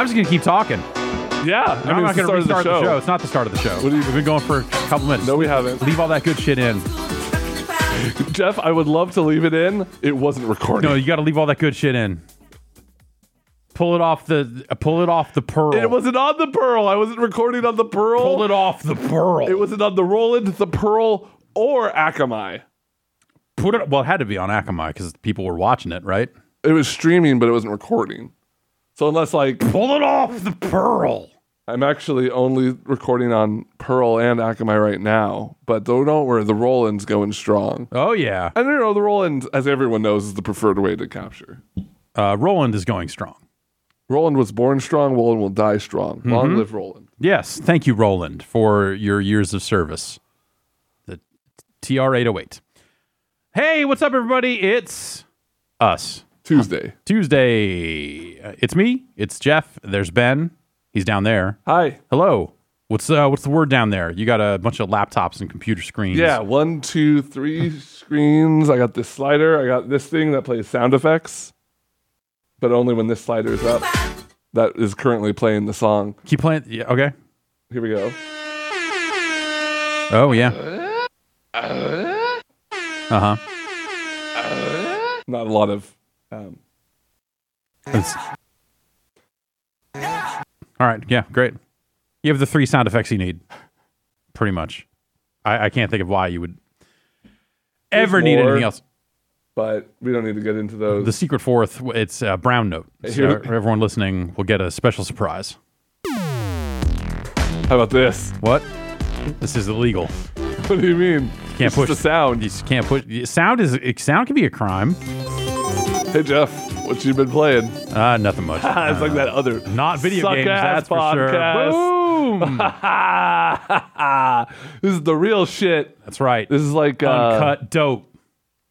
I'm just gonna keep talking. Yeah, I I'm not it's the gonna start of the restart the show. show. It's not the start of the show. What do you- We've been going for a couple minutes. No, we haven't. Leave all that good shit in. Jeff, I would love to leave it in. It wasn't recording. No, you got to leave all that good shit in. Pull it off the. uh, Pull it off the pearl. it wasn't on the Pearl. I wasn't recording on the Pearl. Pull it off the pearl. It wasn't on the Roland, the Pearl, or Akamai. Put it. Well, it had to be on Akamai because people were watching it, right? It was streaming, but it wasn't recording. So unless like Pull it off the pearl. I'm actually only recording on Pearl and Akamai right now, but though don't worry, the Roland's going strong. Oh yeah. And you know, the Roland, as everyone knows, is the preferred way to capture. Uh, Roland is going strong. Roland was born strong, Roland will die strong. Mm-hmm. Long live Roland. Yes, thank you, Roland, for your years of service. The TR808. Hey, what's up, everybody? It's us. Tuesday. Tuesday. Uh, It's me. It's Jeff. There's Ben. He's down there. Hi. Hello. What's uh, what's the word down there? You got a bunch of laptops and computer screens. Yeah, one, two, three screens. I got this slider. I got this thing that plays sound effects, but only when this slider is up. That is currently playing the song. Keep playing. Yeah, okay. Here we go. Oh yeah. Uh huh. Not a lot of. Um, All right. Yeah. Great. You have the three sound effects you need. Pretty much. I, I can't think of why you would ever need more. anything else. but we don't need to get into those. The secret fourth. It's uh, brown note. So everyone listening will get a special surprise. How about this? What? This is illegal. What do you mean? You Can't It's push just the sound. You can't push. Sound is sound can be a crime. Hey Jeff, what you been playing? Uh, nothing much. it's like that other Not video suck games. ass That's for podcast. sure. Boom. this is the real shit. That's right. This is like uh, Uncut dope.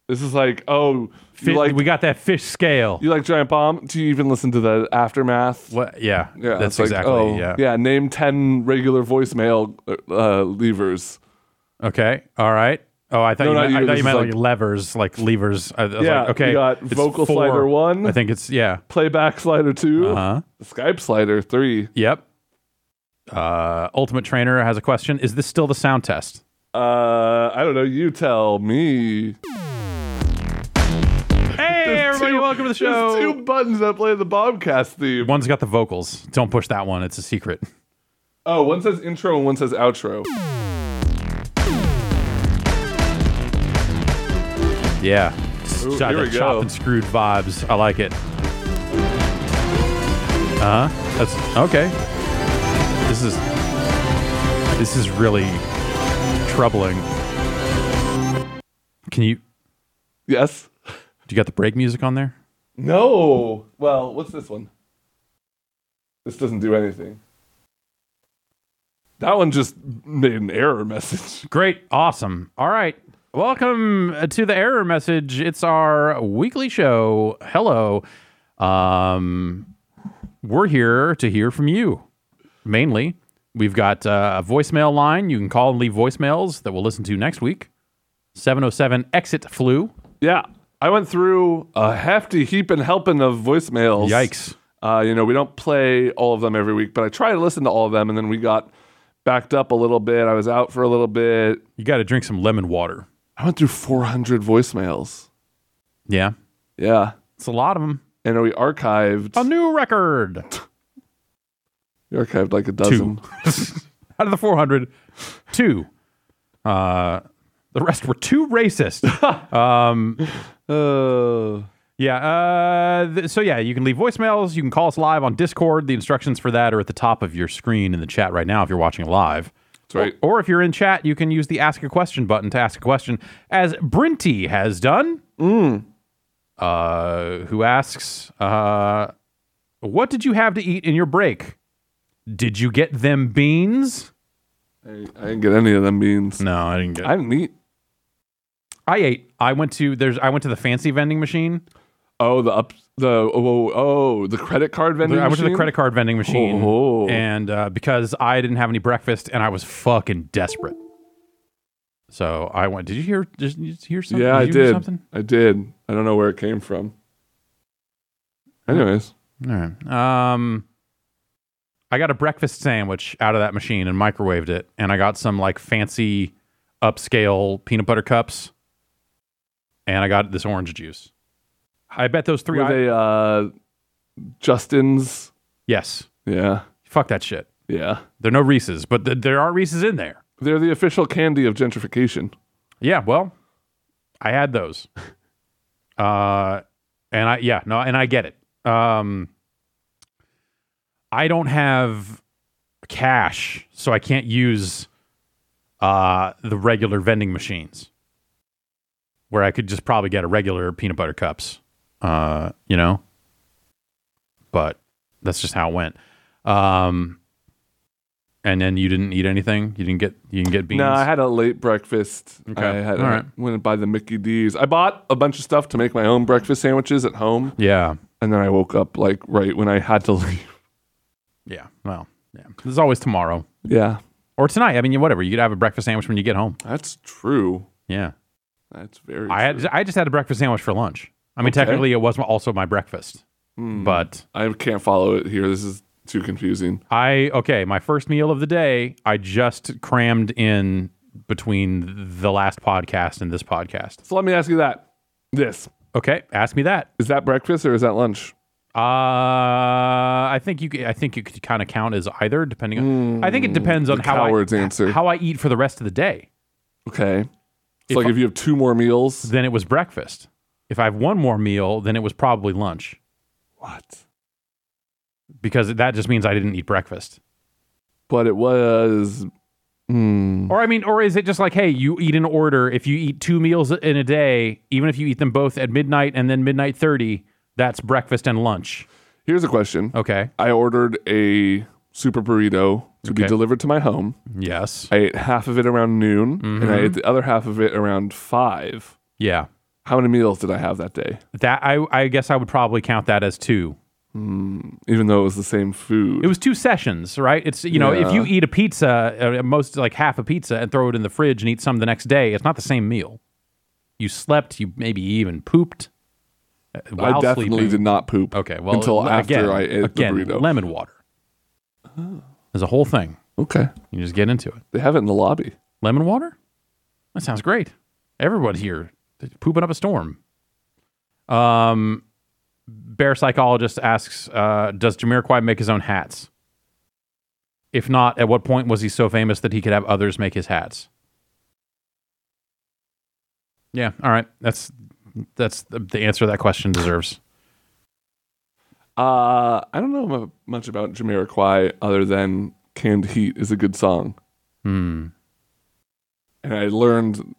This is like oh, Fi- you like we got that fish scale. you like Giant Bomb? Do you even listen to the aftermath? What? Yeah. Yeah, That's it's like, exactly. oh, yeah. yeah. Name ten regular voicemail uh, levers. Okay. All right. Oh, I thought No, you meant, I thought you meant like, like- levers, like levers. I, I Yeah, like, okay. you got vocal four. slider one. I think it's yeah. Playback slider 2 Uh-huh. Skype slider three. Yep. Uh, Ultimate Trainer has a question. Is this still the sound test? Uh, I don't know. You tell me. Hey, everybody! Two- welcome to the There's show. two buttons that play the Bobcast theme. One's got the vocals. Don't push that one. It's a secret. Oh, one says intro and one says outro. Yeah. Just Ooh, here we go. chopped and screwed vibes. I like it. Uh huh. That's okay. This is this is really troubling. Can you? Yes. Do you got the break music on there? No. Well, what's this one? This doesn't do anything. That one just made an error message. Great. Awesome. All right. Welcome to the error message. It's our weekly show. Hello. Um, we're here to hear from you. Mainly, we've got uh, a voicemail line. You can call and leave voicemails that we'll listen to next week. 707 exit flu. Yeah. I went through a hefty heap and helping of voicemails. Yikes. Uh, you know, we don't play all of them every week, but I try to listen to all of them, and then we got backed up a little bit. I was out for a little bit. You got to drink some lemon water. I went through 400 voicemails. Yeah. Yeah. It's a lot of them. And we archived, A new record. we archived like a dozen. Out of the 400, two. Uh, the rest were too racist. Uh, Yeah. Uh, th- so yeah, you can leave voicemails. You can call us live on Discord. The instructions for that are at the top of your screen in the chat right now if you're watching live. Right. Or if you're in chat, you can use the ask a question button to ask a question, as Brinty has done. Uh, who asks, uh, "What did you have to eat in your break? Did you get them beans?" I, I didn't get any of them beans. No, I didn't get. I didn't eat. I ate. I went to there's. I went to the fancy vending machine. Oh, the up, the oh, oh, the credit card vending. Machine. I went to the machine? credit card vending machine, Oh. and uh, because I didn't have any breakfast and I was fucking desperate, so I went. Did you hear? Did you hear something? Yeah, I you hear did. Something? I did. I don't know where it came from. Anyways, All right. Um. I got a breakfast sandwich out of that machine and microwaved it, and I got some like fancy upscale peanut butter cups, and I got this orange juice. I bet those three. Were I- they uh, Justin's? yes, Yeah, fuck that shit. yeah. There are no Reese's, but th- there are Reese's in there. They're the official candy of gentrification. Yeah, well, I had those. Uh and I yeah, no, and I get it. Um I don't have cash, so I can't use uh the regular vending machines. Where I could just probably get a regular peanut butter cups. Uh, you know. But that's just how it went. Um and then you didn't eat anything? You didn't get you didn't get beans? No, I had a late breakfast. Okay. I had All I right. went by the Mickey D's. I bought a bunch of stuff to make my own breakfast sandwiches at home, yeah. and then I woke up like right when I had to leave. Yeah. Well, yeah. There's always tomorrow Yeah, or tonight. I mean, whatever. You could have a breakfast sandwich when you get home. that's true. Yeah. That's very. I true. had. I just had a breakfast sandwich for lunch. I mean, Okay. technically, it was also my breakfast, Hmm. but I can't follow it here. This is too confusing. I okay. My first meal of the day, I just crammed in between the last podcast and this podcast. So let me ask you that. This Okay, ask me that. is that breakfast or is that lunch? Uh, I think you. I think you could kind of count as either, depending on. I think it depends on how I answer. how I eat for the rest of the day. Okay. If So like I- if you have two more meals. then it was breakfast. If I have one more meal, then it was probably lunch What? because that just means I didn't eat breakfast. But it was. Hmm. Or I mean, or is it just like, hey, you eat in order? If you eat two meals in a day, even if you eat them both at midnight and then midnight thirty, that's breakfast and lunch. Here's a question. Okay. I ordered a super burrito to be delivered to my home. Yes. I ate half of it around noon, and I Mm-hmm. ate the other half of it around five. Yeah. How many meals did I have that day? That I I guess I would probably count that as two. Even though it was the same food. It was two sessions, right? It's you know, if you eat a pizza, uh, most like half a pizza, and throw it in the fridge and eat some the next day, it's not the same meal. You slept. You maybe even pooped. uh, I definitely sleeping. did not poop. Okay, well, until after again, I ate again, the burrito. lemon water. There's a whole thing. okay, You just get into it. they have it in the lobby. Lemon water? That sounds great. Everybody here pooping up a storm. Um, Bear psychologist asks, uh, "Does Jamiroquai make his own hats? If not, at what point was he so famous that he could have others make his hats?" Yeah. All right. That's that's the, the answer that question deserves. Uh, I don't know much about Jamiroquai other than "Canned Heat" is a good song, Hmm. and I learned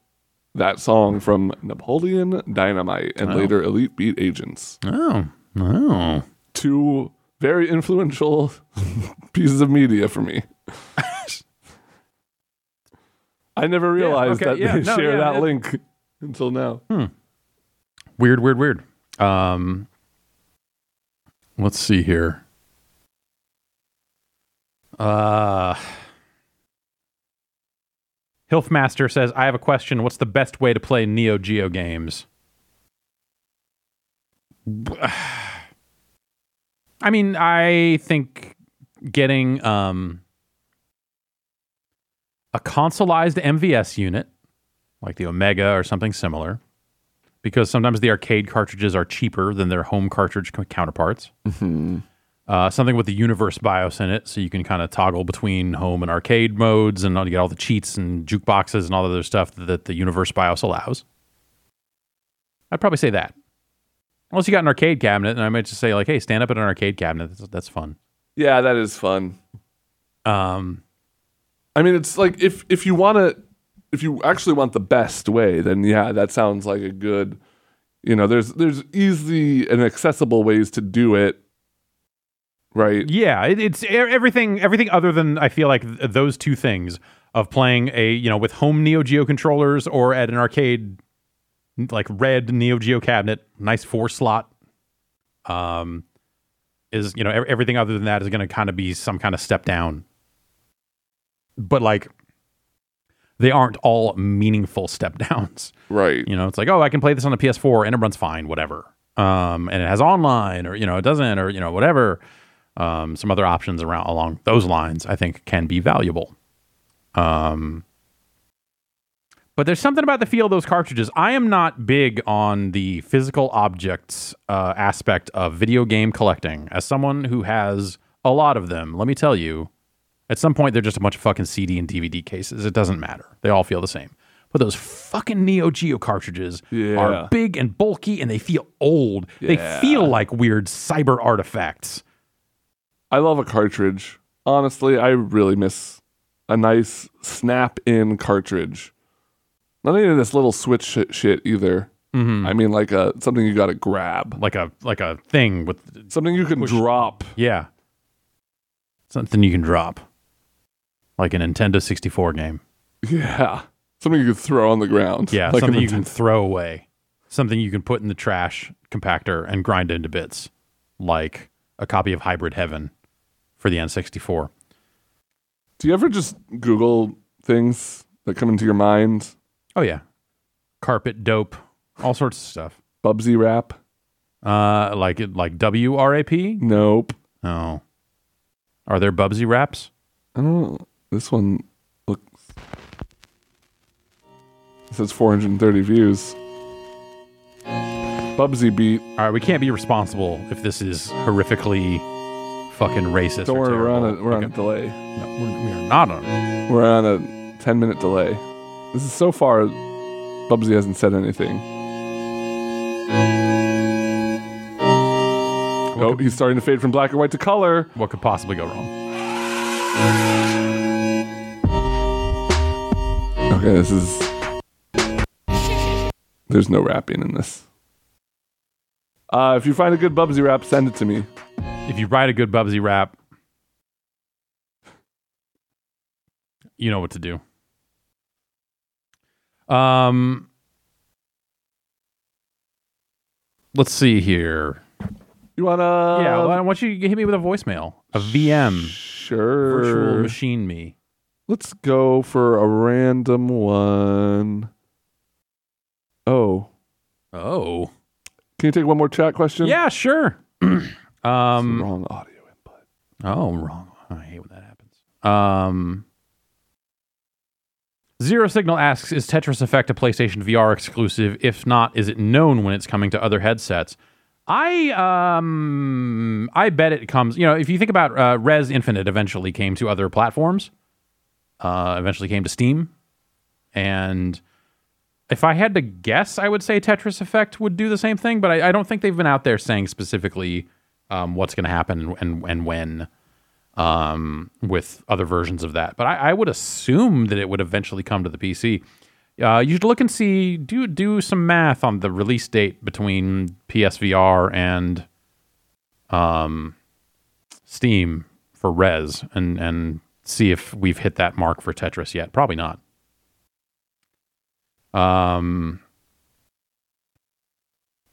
that song from Napoleon Dynamite and Oh. later Elite Beat Agents. Oh. Oh. Two very influential pieces of media for me. I never realized okay, that yeah, they no, share yeah, that link until now. Weird, weird, weird. Um, let's see here. Uh, Hilfmaster says, "I have a question. What's the best way to play Neo Geo games?" I mean, I think getting um, a consoleized MVS unit, like the Omega or something similar, because sometimes the arcade cartridges are cheaper than their home cartridge co- counterparts. Uh, something with the universe BIOS in it, so you can kind of toggle between home and arcade modes, and you get all the cheats and jukeboxes and all the other stuff that the universe BIOS allows. I'd probably say that. Unless you got an arcade cabinet, and I might just say like, "Hey, stand up at an arcade cabinet. That's, that's fun." Yeah, that is fun. Um, I mean, it's like if if you want to, if you actually want the best way, then yeah, that sounds like a good. You know, there's there's easy and accessible ways to do it, right? Yeah, it, it's everything. Everything other than I feel like th- those two things of playing a you know with home Neo Geo controllers or at an arcade like red Neo Geo cabinet, nice four slot. Um, is you know ev- everything other than that is going to kind of be some kind of step down. But like, they aren't all meaningful step downs. Right. You know, it's like, oh, I can play this on the PS4 and it runs fine, whatever. Um, and it has online, or you know, it doesn't, or you know, whatever. Um, some other options around along those lines, I think can be valuable. Um, but there's something about the feel of those cartridges. I am not big on the physical objects uh, aspect of video game collecting. As someone who has a lot of them, let me tell you, at some point they're just a bunch of fucking CD and DVD cases. It doesn't matter. They all feel the same. But those fucking Neo Geo cartridges Yeah. are big and bulky and they feel old. They feel like weird cyber artifacts. I love a cartridge. Honestly, I really miss a nice snap-in cartridge. Not even this little switch sh- shit either. Mm-hmm. I mean, like a something you got to grab, Like a like a thing with something you can drop. yeah. Something you can drop. Like a Nintendo 64 game. Yeah, something you can throw on the ground. Yeah, like something you can throw away. Something you can put in the trash compactor and grind into bits. Like a copy of Hybrid Heaven for the N64. Do you ever just Google things that come into your mind? Oh yeah. Carpet dope, all sorts of stuff. Bubsy wrap? Uh like it like W R A P? Nope. Oh. Are there Bubsy wraps? I don't know. This one looks. It says 430 views. Bubsy beat. All right, we can't be responsible if this is horrifically fucking racist. Don't worry, we're on a we're on a Okay. delay. No, we're, we are not on. it. We're on a 10 minute delay. This is so far. Bubsy hasn't said anything. Oh, he's starting to fade from black and white to color. What could possibly go wrong? Okay, this is. There's no rapping in this. Uh, if you find a good Bubsy rap, send it to me. If you write a good Bubsy rap, you know what to do. Um, let's see here. You wanna? yeah, why don't you hit me with a voicemail? A VM, Sure. virtual machine me. Let's go for a random one. Oh, Oh, can you take one more chat question? yeah, sure. um, Wrong audio input. Oh, wrong. I hate when that happens. Um, Zero Signal asks, "Is Tetris Effect a PlayStation VR exclusive? If not, is it known when it's coming to other headsets?" I um I bet it comes. You know, if you think about uh, Rez Infinite, eventually came to other platforms. Uh, eventually came to Steam, and if I had to guess, I would say Tetris Effect would do the same thing. But I, I don't think they've been out there saying specifically um, what's going to happen and, and when um, with other versions of that. But I, I would assume that it would eventually come to the PC. Uh, you should look and see do do some math on the release date between PSVR and um, Steam for Rez and and see if we've hit that mark for Tetris yet. Probably not. Um.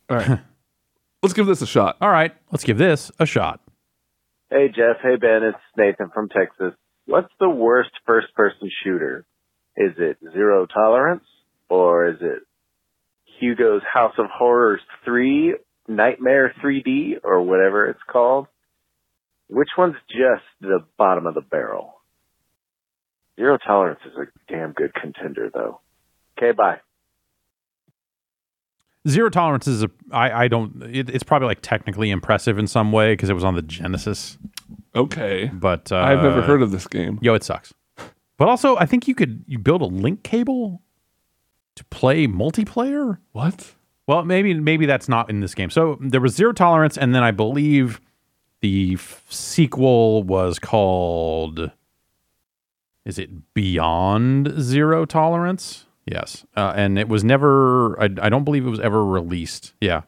All right. Let's give this a shot. All right, let's give this a shot. Hey Jeff, hey Ben, it's Nathan from Texas. What's the worst first person shooter? Is it Zero Tolerance or is it Hugo's House of Horrors 3, Nightmare 3D or whatever it's called? Which one's just the bottom of the barrel? Zero Tolerance is a damn good contender though. Okay, bye. Zero tolerance is a. I, I don't. It, it's probably like technically impressive in some way because it was on the Genesis, Okay. but uh, I've never heard of this game. Yo, it sucks. But also, I think you could you build a link cable to play multiplayer. What? Well, maybe maybe that's not in this game. So there was zero tolerance, and then I believe the f- sequel was called. Is it Beyond Zero Tolerance? Yes, uh, and it was never. I, I don't believe it was ever released. Yeah,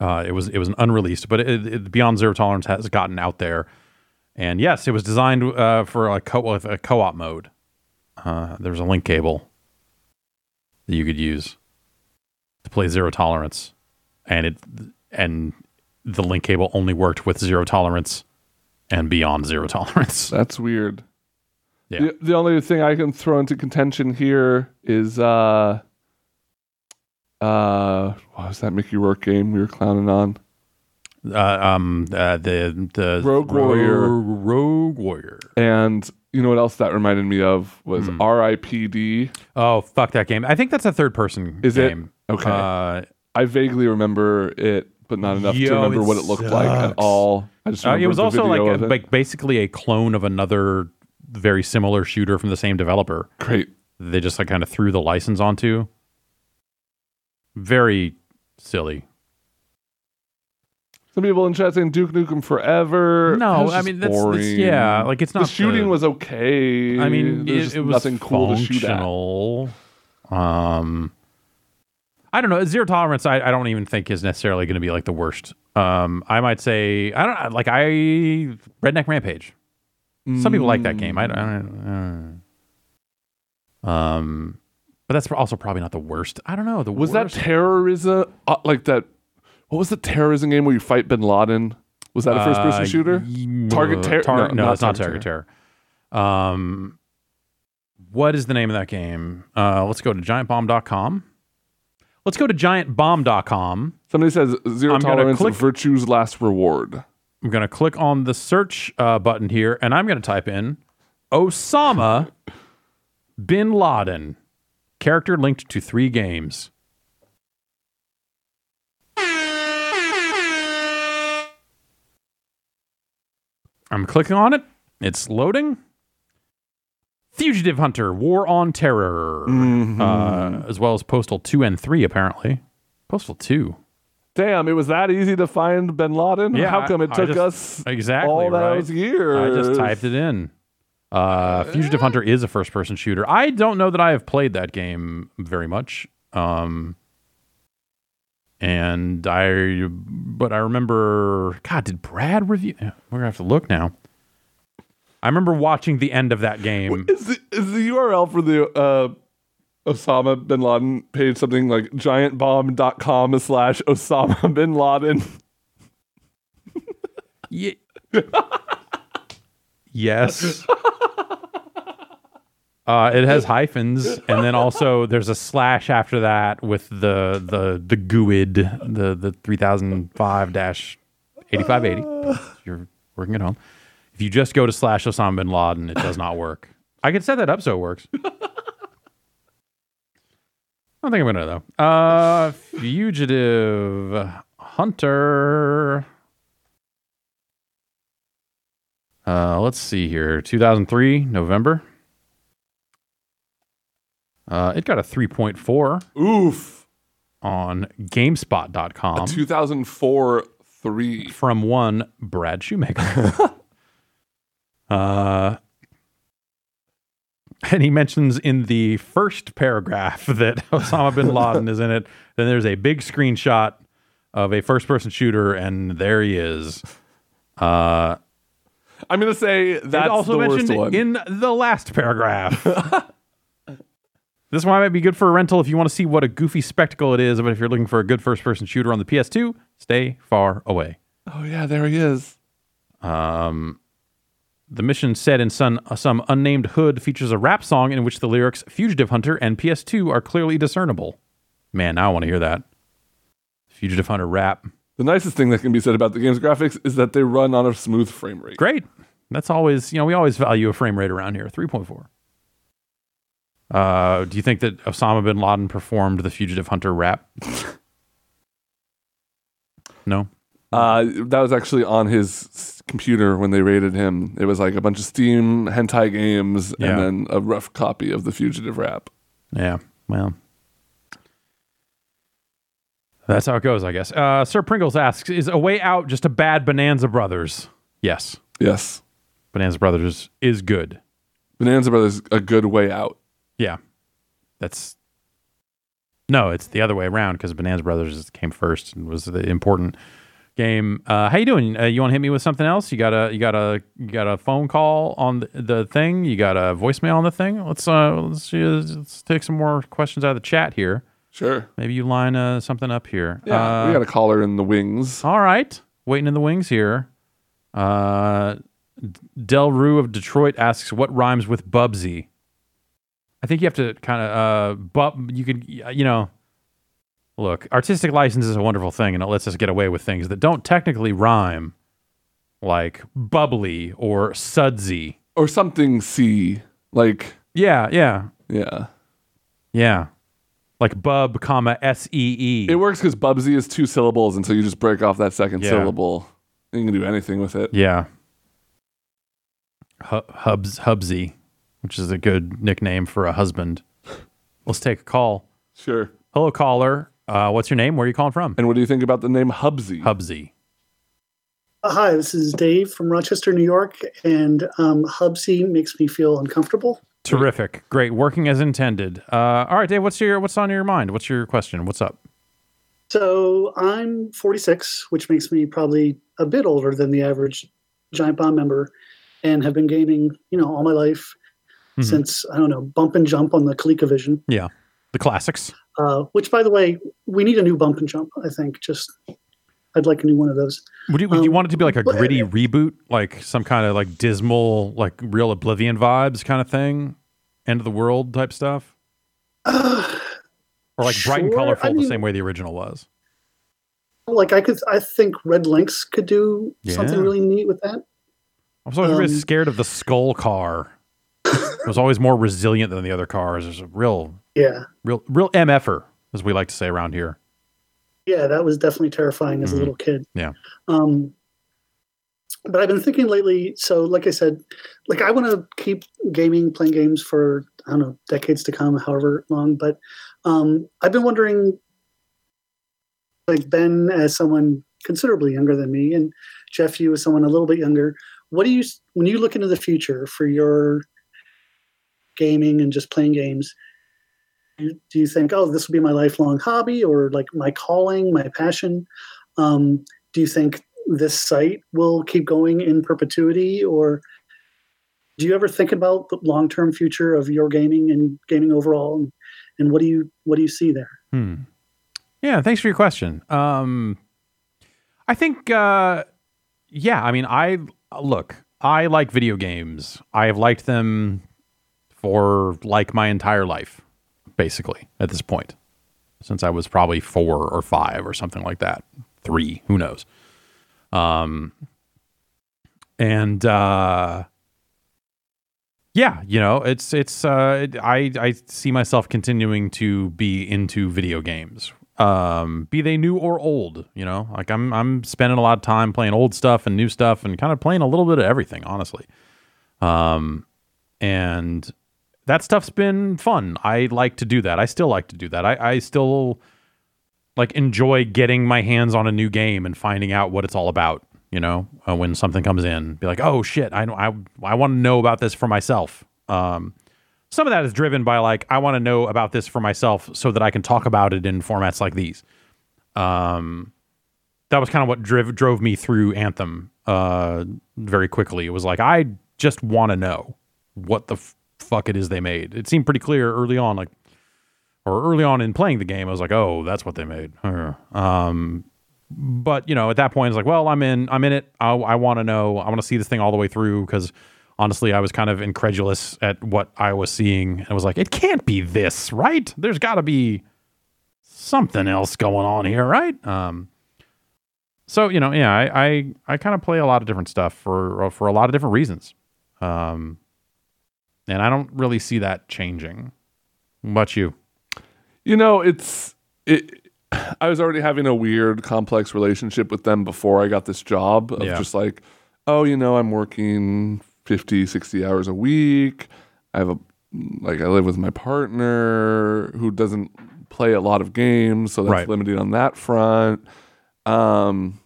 uh, it was it was an unreleased, but it, it, Beyond Zero Tolerance has gotten out there, and yes, it was designed uh, for a co a co-op mode. Uh, there's a link cable that you could use to play Zero Tolerance, and it and the link cable only worked with Zero Tolerance and Beyond Zero Tolerance. That's weird. Yeah. The, the only thing I can throw into contention here is uh uh what was that Mickey Rourke game we were clowning on? Uh, um, uh, the the Rogue Warrior. Rogue Warrior. And you know what else that reminded me of was Hmm. R.I.P.D. Oh fuck that game! I think that's a third person Is it? game. Okay. Uh, I vaguely remember it, but not enough Yo, to remember it what it looked like at all. I just uh, it was also like a, like basically a clone of another very similar shooter from the same developer. great. They just like kind of threw the license onto. Very silly. Some people in chat saying Duke Nukem Forever. No, I mean that's, that's boring. yeah, like it's not the shooting the- was okay. I mean, There's it, it was nothing cool to shoot at. Um, I don't know. Zero tolerance. I, I don't even think is necessarily going to be like the worst. Um, I might say I don't like I Redneck Rampage. Some people like that game. I don't. I don't uh, um, but that's also probably not the worst. I don't know. The Was worst? that terrorism? Uh, like that? What was the terrorism game where you fight Bin Laden? Was that a first-person Uh, shooter? Target Terror- Tar- no, no, it's not Target Terror. Um, what is the name of that game? Uh, let's go to giantbomb.com. Let's go to giantbomb.com. Somebody says zero I'm tolerance, click- virtue's last reward. I'm going to click on the search uh, button here, and I'm going to type in Osama bin Laden, character linked to three games. I'm clicking on it. It's loading. Fugitive Hunter, War on Terror, Mm-hmm. uh, as well as Postal 2 and 3, apparently. Postal 2. Damn, it was that easy to find Bin Laden. Yeah, How come it I took just- us exactly all right. those years? I just typed it in. Uh, Fugitive Hunter is a first person shooter. I don't know that I have played that game very much. Um, and I, but I remember, God, did Brad review? We're gonna have to look now. I remember watching the end of that game. Is the, is the URL for the uh, Osama bin Laden page something like giantbomb.com slash Osama bin Laden? Ye- yes. Uh, it has hyphens, and then also there's a slash after that with the the the GUID, the the three thousand five dash eighty five eighty. You're working at home. If you just go to slash Osama bin Laden, it does not work. I can set that up so it works. I don't think I'm gonna though. Uh, fugitive hunter. Uh, let's see here. 2003, November. Uh, it got a 3.4 Oof. on GameSpot.com 2004 3. from one Brad Shoemaker. uh, and he mentions in the first paragraph that Osama bin Laden is in it. Then there's a big screenshot of a first person shooter, and there he is. Uh, I'm going to say that's also mentioned one. in the last paragraph. this one might be good for a rental if you want to see what a goofy spectacle it is, but if you're looking for a good first person shooter on the PS2, stay far away. oh, yeah, there he is. Um, the mission set in some, some unnamed hood features a rap song in which the lyrics Fugitive Hunter and PS2 are clearly discernible. Man, now I want to hear that. Fugitive Hunter rap. The nicest thing that can be said about the game's graphics is that they run on a smooth frame rate. Great. That's always, you know, we always value a frame rate around here 3.4. Uh, do you think that Osama bin Laden performed the Fugitive Hunter rap? no. Uh, that was actually on his computer when they raided him. It was like a bunch of Steam hentai games Yeah. and then a rough copy of the Fugitive Rap. Yeah. Well, that's how it goes, I guess. Uh, Sir Pringles asks Is A Way Out just a bad Bonanza Brothers? Yes. Yes. Bonanza Brothers is good. Bonanza Brothers, a good way out. Yeah. That's. No, it's the other way around because Bonanza Brothers came first and was the important game. Uh, how you doing? Uh, you want to hit me with something else? You got a you got a you got a phone call on the, the thing. You got a voicemail on the thing. Let's uh let's, let's take some more questions out of the chat here. Sure. Maybe you line uh, something up here. Yeah, Uh, we got a caller in the wings. all right, waiting in the wings here. Uh, Del Rue of Detroit asks, "What rhymes with Bubsy?" I think you have to kind of uh, bub. You could, you know, look, artistic license is a wonderful thing, and it lets us get away with things that don't technically rhyme, like bubbly or sudsy. Or something C. Like, Yeah, yeah, yeah. yeah. Like bub, comma s e e. It works because Bubsy is two syllables and so you just break off that second Yeah. syllable. You can do anything with it. Yeah. Hu- Hubs Hubsy, which is a good nickname for a husband. Let's take a call. Sure. Hello, caller. Uh, what's your name? Where are you calling from? And what do you think about the name Hubsy? Hubsy. Uh, Hi, this is Dave from Rochester, New York, and um, Hubsy makes me feel uncomfortable. Terrific. Great. Working as intended. Uh, all right, Dave. What's your what's on your mind? What's your question? What's up? So I'm 46, which makes me probably a bit older than the average Giant Bomb member, and have been gaming, you know, all my life Mhm. since I don't know, bump and jump on the ColecoVision. Yeah, the classics. Uh, which, by the way, we need a new bump and jump. I think just I'd like a new one of those. Would you, would you Um, want it to be like a but- gritty reboot, like some kind of like dismal, like real Oblivion vibes kind of thing, end of the world type stuff, Uh, or like bright and colorful I the same way the original was? like I could, I think Red Lynx could do something really neat with that. I was always really Um, scared of the skull car. it was always more resilient than the other cars. There's a real, Yeah, real, real MFer, as we like to say around here. yeah, that was definitely terrifying as Mhm. a little kid. Yeah. Um, but I've been thinking lately. So, like I said, like I want to keep gaming, playing games for I don't know decades to come, however long. But um, I've been wondering, like Ben, as someone considerably younger than me, and Jeff, you as someone a little bit younger. What do you when you look into the future for your gaming and just playing games? Do- you think, oh, this will be my lifelong hobby or like my calling, my passion? Um, do you think this site will keep going in perpetuity or do you ever think about the long-term future of your gaming and gaming overall and, and what do you what do you see there Hmm. Yeah, thanks for your question. Um, I think, uh, yeah, I mean, I look, I like video games. I have liked them for like my entire life, basically, at this point, since I was probably four or five or something like that. Three, who knows? Um, and, uh, yeah, you know, it's it's uh I I see myself continuing to be into video games. Um be they new or old, you know? Like I'm I'm spending a lot of time playing old stuff and new stuff and kind of playing a little bit of everything, honestly. Um and that stuff's been fun. I like to do that. I still like to do that. I I still like enjoy getting my hands on a new game and finding out what it's all about. You know, uh, when something comes in, be like, "Oh shit, I I I want to know about this for myself." Um, some of that is driven by like, I want to know about this for myself so that I can talk about it in formats like these. Um, that was kind of what drove drove me through Anthem uh, very quickly. It was like I just want to know what the f- fuck it is they made. It seemed pretty clear early on, like or early on in playing the game. I was like, oh, that's what they made. Um, but you know, at that point, it's like, well, I'm in, I'm in it. I, I want to know. I want to see this thing all the way through because honestly, I was kind of incredulous at what I was seeing. I was like, it can't be this, right? There's got to be something else going on here, right? Um, so you know, yeah, I I, I kind of play a lot of different stuff for for a lot of different reasons, um, and I don't really see that changing. What about you? You know, it's it. I was already having a weird, complex relationship with them before I got this job of Yeah. just like, oh, you know, I'm working 50, 60 hours a week. I have a like I live with my partner who doesn't play a lot of games, so that's Right. limited on that front. Um,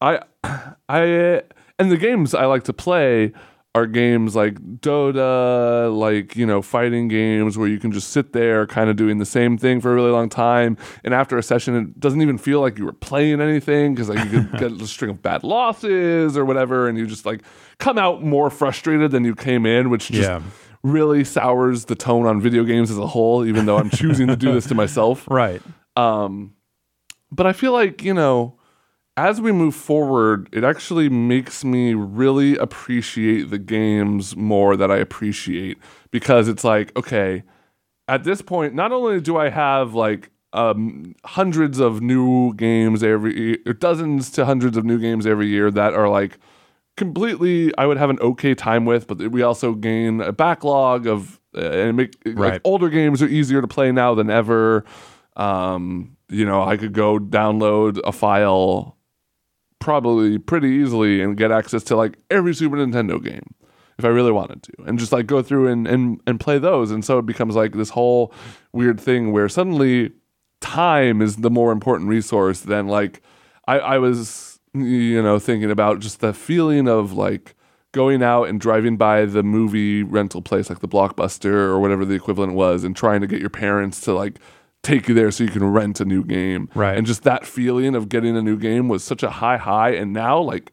I, I, and the games I like to play are games like Dota, like, you know, fighting games where you can just sit there kind of doing the same thing for a really long time. And after a session, it doesn't even feel like you were playing anything because like you could get a string of bad losses or whatever. And you just like come out more frustrated than you came in, which just Yeah. really sours the tone on video games as a whole, even though I'm choosing to do this to myself. Right. Um, but I feel like, you know, as we move forward, it actually makes me really appreciate the games more that I appreciate because it's like, okay, at this point, not only do I have like um, hundreds of new games every or dozens to hundreds of new games every year that are like completely I would have an okay time with, but we also gain a backlog of uh, and make Right. like older games are easier to play now than ever. Um, you know, I could go download a file probably pretty easily and get access to like every Super Nintendo game if I really wanted to, and just like go through and and and play those. And so it becomes like this whole weird thing where suddenly time is the more important resource than like I, I was you know thinking about just the feeling of like going out and driving by the movie rental place like the blockbuster or whatever the equivalent was and trying to get your parents to like take you there so you can rent a new game. Right. and just that feeling of getting a new game was such a high high. And now like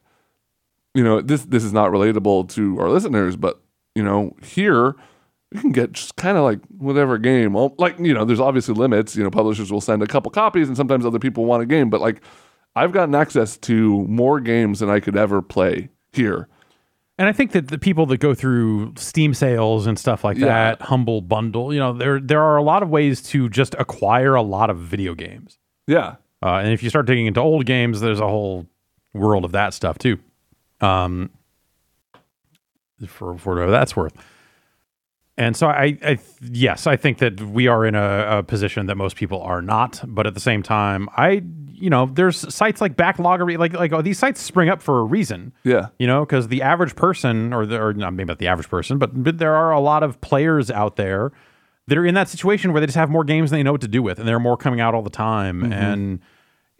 you know this this is not relatable to our listeners but you know here you can get just kind of like whatever game. Well like you know there's obviously limits. You know publishers will send a couple copies and sometimes other people want a game. But like i've gotten access to more games than i could ever play here And I think that the people that go through Steam sales and stuff like Yeah. that, humble bundle, you know, there there are a lot of ways to just acquire a lot of video games. yeah Uh, and if you start digging into old games, there's a whole world of that stuff too. Um, for, for whatever that's worth. And so I, I, yes, I think that we are in a, a position that most people are not. But at the same time, I, you know, there's sites like Backloggery, like like oh, these sites spring up for a reason. Yeah. You know because the average person or, the, or not maybe not the average person but, but there are a lot of players out there that are in that situation where they just have more games than they know what to do with and there are more coming out all the time. Mm-hmm. And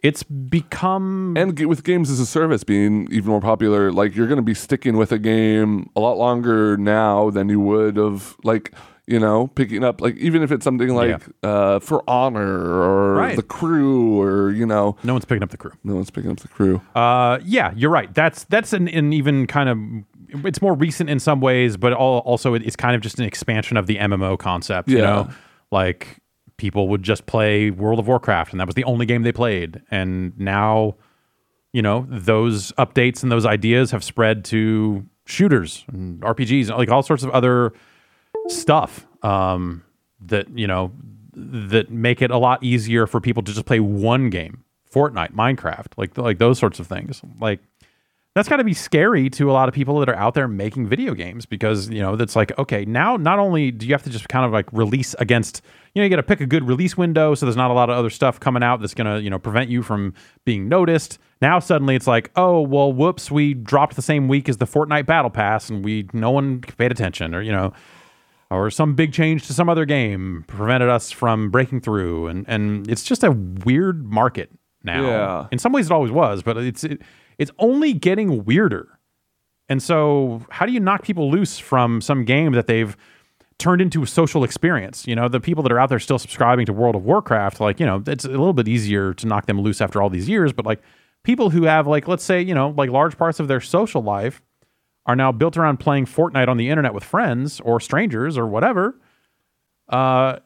it's become and g- with games as a service being even more popular like you're going to be sticking with a game a lot longer now than you would of like you know picking up like even if it's something like uh for honor or Right. the crew or you know. No one's picking up the crew. No one's picking up the crew. Uh yeah you're right. That's that's an, an even kind of it's more recent in some ways but all, also it's kind of just an expansion of the mmo concept you know? Like people would just play world of warcraft and that was the only game they played. And now you know those updates and those ideas have spread to shooters and rpgs like all sorts of other stuff um, that you know that make it a lot easier for people to just play one game. Fortnite minecraft like like those sorts of things. Like that's got to be scary to a lot of people that are out there making video games because you know that's like okay now not only do you have to just kind of like release against you know you got to pick a good release window so there's not a lot of other stuff coming out that's going to you know prevent you from being noticed. Now suddenly it's like oh well whoops we dropped the same week as the Fortnite battle pass and we no one paid attention or you know or some big change to some other game prevented us from breaking through. And and it's just a weird market now. Yeah. in some ways it always was but it's it, it's only getting weirder. And so how do you knock people loose from some game that they've turned into a social experience? You know the people that are out there still subscribing to world of warcraft like you know it's a little bit easier to knock them loose after all these years but like people who have like let's say you know like large parts of their social life are now built around playing Fortnite on the internet with friends or strangers or whatever, uh,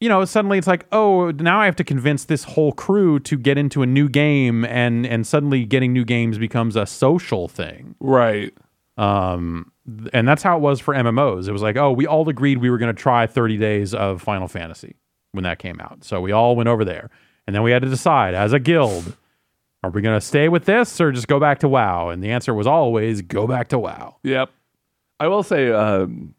you know, suddenly it's like, oh, now I have to convince this whole crew to get into a new game, and and suddenly getting new games becomes a social thing. right Um, and that's how it was for MMOs. It was like, oh, we all agreed we were going to try 30 days of Final Fantasy when that came out, so we all went over there, and then we had to decide as a guild. Are we going to stay with this or just go back to WoW? And the answer was always go back to WoW. Yep. I will say um,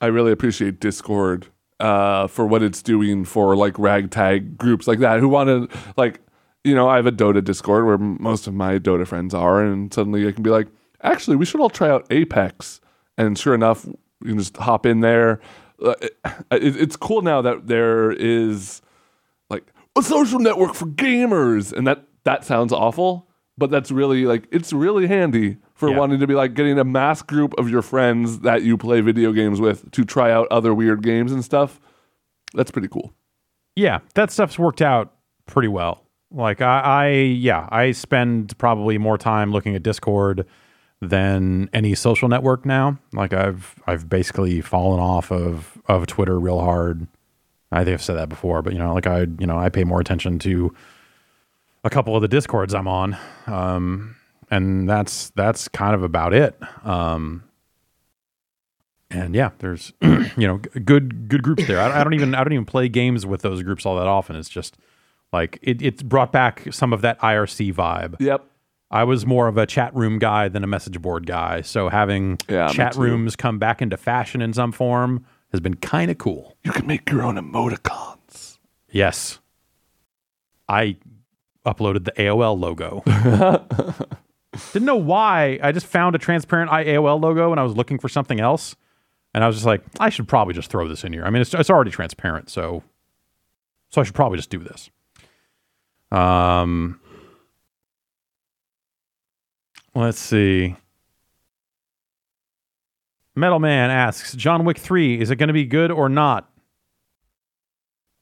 I really appreciate Discord uh, for what it's doing for like ragtag groups like that who want to like you know I have a Dota Discord where most of my Dota friends are, and suddenly I can be like, actually, we should all try out Apex, and sure enough, you can just hop in there. Uh, it, it- it's cool now that there is like a social network for gamers, and that that sounds awful, but that's really like it's really handy for Yeah. wanting to be like getting a mass group of your friends that you play video games with to try out other weird games and stuff. That's pretty cool. Yeah, that stuff's worked out pretty well. Like I, I yeah, I spend probably more time looking at Discord than any social network now. Like I've I've basically fallen off of of Twitter real hard. I think I've said that before, but you know, like I you know I pay more attention to a couple of the discords I'm on, um, and that's that's kind of about it. Um, and yeah, there's you know good good groups there. I, I don't even I don't even play games with those groups all that often. It's just like it, it's brought back some of that IRC vibe. Yep. I was more of a chat room guy than a message board guy, so having Yeah, chat rooms come back into fashion in some form has been kind of cool. You can make your own emoticons. Yes, I uploaded the AOL logo. Didn't know why. I just found a transparent AOL logo and I was looking for something else. And I was just like, I should probably just throw this in here. I mean, it's, it's already transparent, so so I should probably just do this. Um, let's see. Metal Man asks, John Wick 3, is it going to be good or not?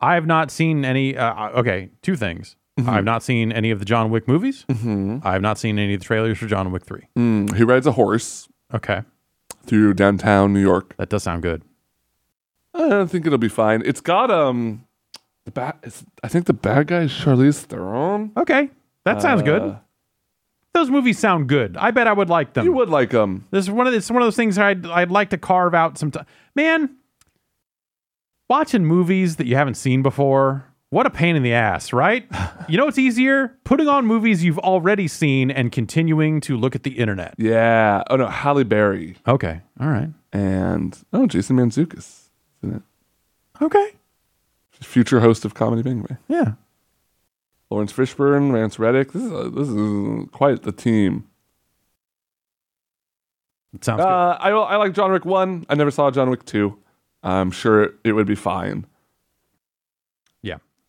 I have not seen any. Uh, okay, two things. I have not seen any of the John Wick movies. Mm-hmm. I have not seen any of the trailers for John Wick 3. Mm, he rides a horse Okay, through downtown New York. that does sound good. I think it'll be fine. It's got um the bad. It's, I think the bad guy is Charlize Theron. Okay, that sounds Uh, good. Those movies sound good. I bet I would like them. You would like them. This is one of it's one of those things I'd I'd like to carve out some time. Man, watching movies that you haven't seen before. What a pain in the ass, right? you know what's easier? Putting on movies you've already seen and continuing to look at the internet. Yeah. Oh no, Halle Berry Okay. All right. and oh Jason Mantzoukas, isn't it? Okay. Future host of Comedy Bang Bang. Yeah. Laurence Fishburne, Lance Reddick. This is a, this is quite the team. It sounds Uh, good. I I like John Wick one. I never saw John Wick two. I'm sure it would be fine.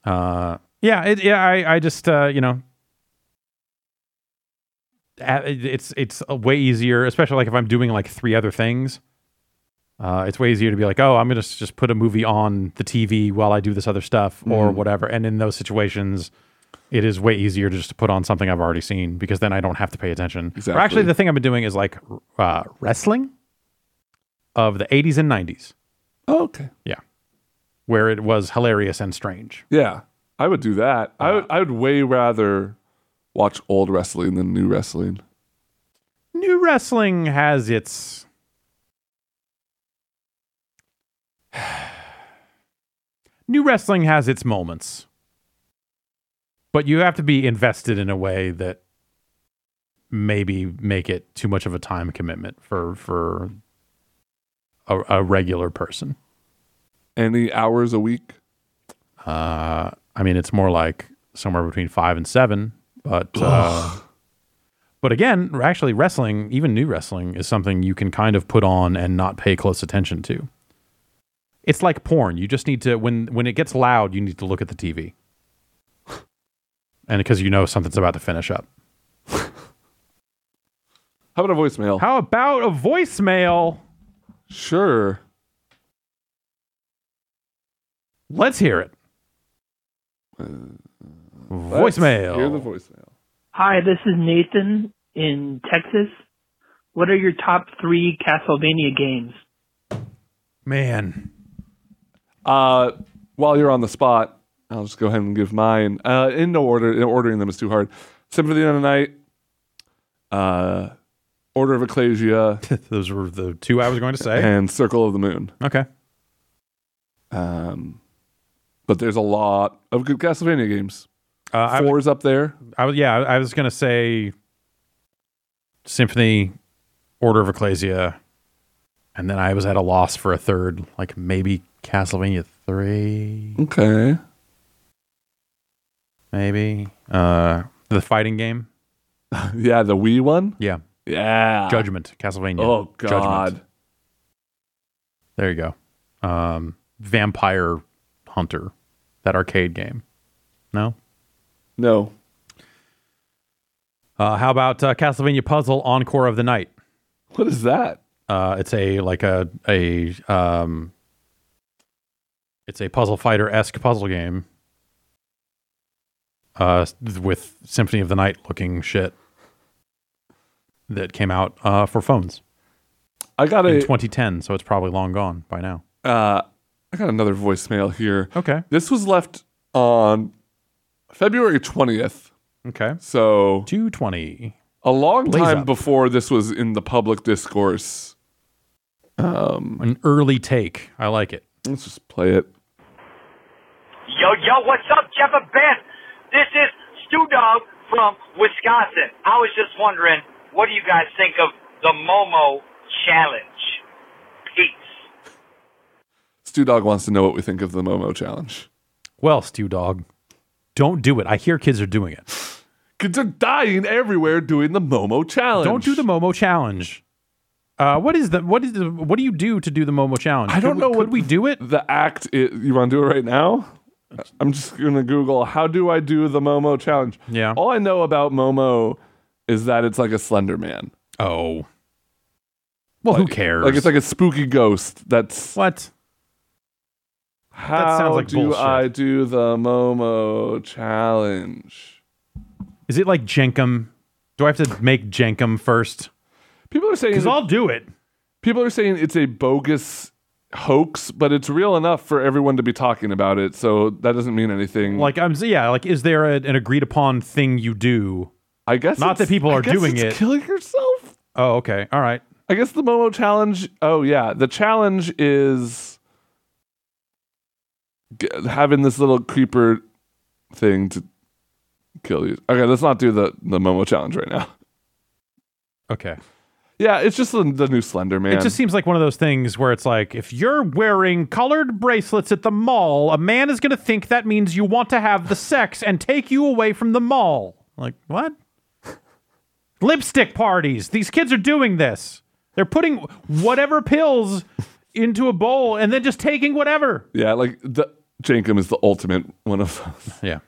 Uh, yeah, it, yeah. I, I just, uh, you know, it's it's way easier, especially like if I'm doing like three other things. Uh, it's way easier to be like, oh, I'm gonna just put a movie on the TV while I do this other stuff or Mhm. whatever. And in those situations, it is way easier to just to put on something I've already seen because then I don't have to pay attention. Or actually, the thing I've been doing is like uh, wrestling of the 80s and 90s, Oh, okay. Where it was hilarious and strange. Yeah, I would do that. I Uh, would. I would way rather watch old wrestling than new wrestling. new wrestling has its new wrestling has its moments but you have to be invested in a way that maybe make it too much of a time commitment for for a, a regular person Any hours a week? uh i mean it's more like somewhere between five and seven but uh But again, actually, wrestling, even new wrestling, is something you can kind of put on and not pay close attention to. It's like porn. You just need to when when it gets loud, you need to look at the TV, and because you know something's about to finish up. How about a voicemail? How about a voicemail? sure. Let's hear it. Let's Voicemail. Hear the voicemail. Hi, this is Nathan in Texas. What are your top three Castlevania games? Man, Uh, while you're on the spot, I'll just go ahead and give mine. Uh, in no order. In ordering them is too hard. Symphony of the Night. Uh, Order of Ecclesia those were the two I was going to say. and Circle of the Moon. Okay. Um, but there's a lot of good Castlevania games. Uh, I, Four's up there. I was yeah, I was gonna say Symphony, Order of Ecclesia, and then I was at a loss for a third, like maybe Castlevania three, Okay. maybe uh, the fighting game. Yeah, the Wii one. Yeah, Yeah. Judgment, Castlevania. Oh Judgment. God. There you go. Um, Vampire Hunter, that arcade game. No. No. Uh, how about uh, Castlevania Puzzle Encore of the Night? What is that? Uh, it's a like a a um, it's a puzzle fighter esque puzzle game. Uh, with Symphony of the Night looking shit that came out uh, for phones I got it in a. 2010, so it's probably long gone by now. uh, I got another voicemail here. Okay, This was left on February twentieth. okay, So 220. a long Blaze time up. before this was in the public discourse. Um, An early take. I like it. let's just play it. Yo, yo, what's up, Jeff and Ben? This is Stu Dog from Wisconsin. I was just wondering, what do you guys think of the Momo Challenge? Stu Dog wants to know what we think of the Momo challenge. Well, Stew Dog, don't do it. I hear kids are doing it. Kids are dying everywhere doing the Momo challenge. Don't do the Momo challenge. Uh, what is the what is the what do you do to do the Momo challenge? I don't Could know Could what we do it? The act. you want to do it right now? I'm just gonna Google how do I do the Momo challenge. Yeah. All I know about Momo is that it's like a Slender Man. Oh. Well, who cares? Like it's like a spooky ghost. That's what? How sounds like do bullshit. I do the Momo challenge? Is it like Jenkem? Do I have to make Jenkem first? People are saying Because I'll do it. people are saying it's a bogus hoax, but it's real enough for everyone to be talking about it. So that doesn't mean anything. Like I'm yeah. Like, is there a, an agreed upon thing you do? I guess not that it's- people I are guess doing it's it. Killing yourself. Oh, okay. All right. I guess the Momo challenge. Oh yeah, the challenge is g- having this little creeper thing to kill you. Okay, let's not do the the Momo challenge right now. Okay. Yeah, it's just the, the new Slender Man. It just seems like one of those things where it's like, if you're wearing colored bracelets at the mall, a man is going to think that means you want to have the sex and take you away from the mall. Like, what? Lipstick parties. These kids are doing this. They're putting whatever pills into a bowl and then just taking whatever. yeah, like the Jenkem is the ultimate one of those. Yeah.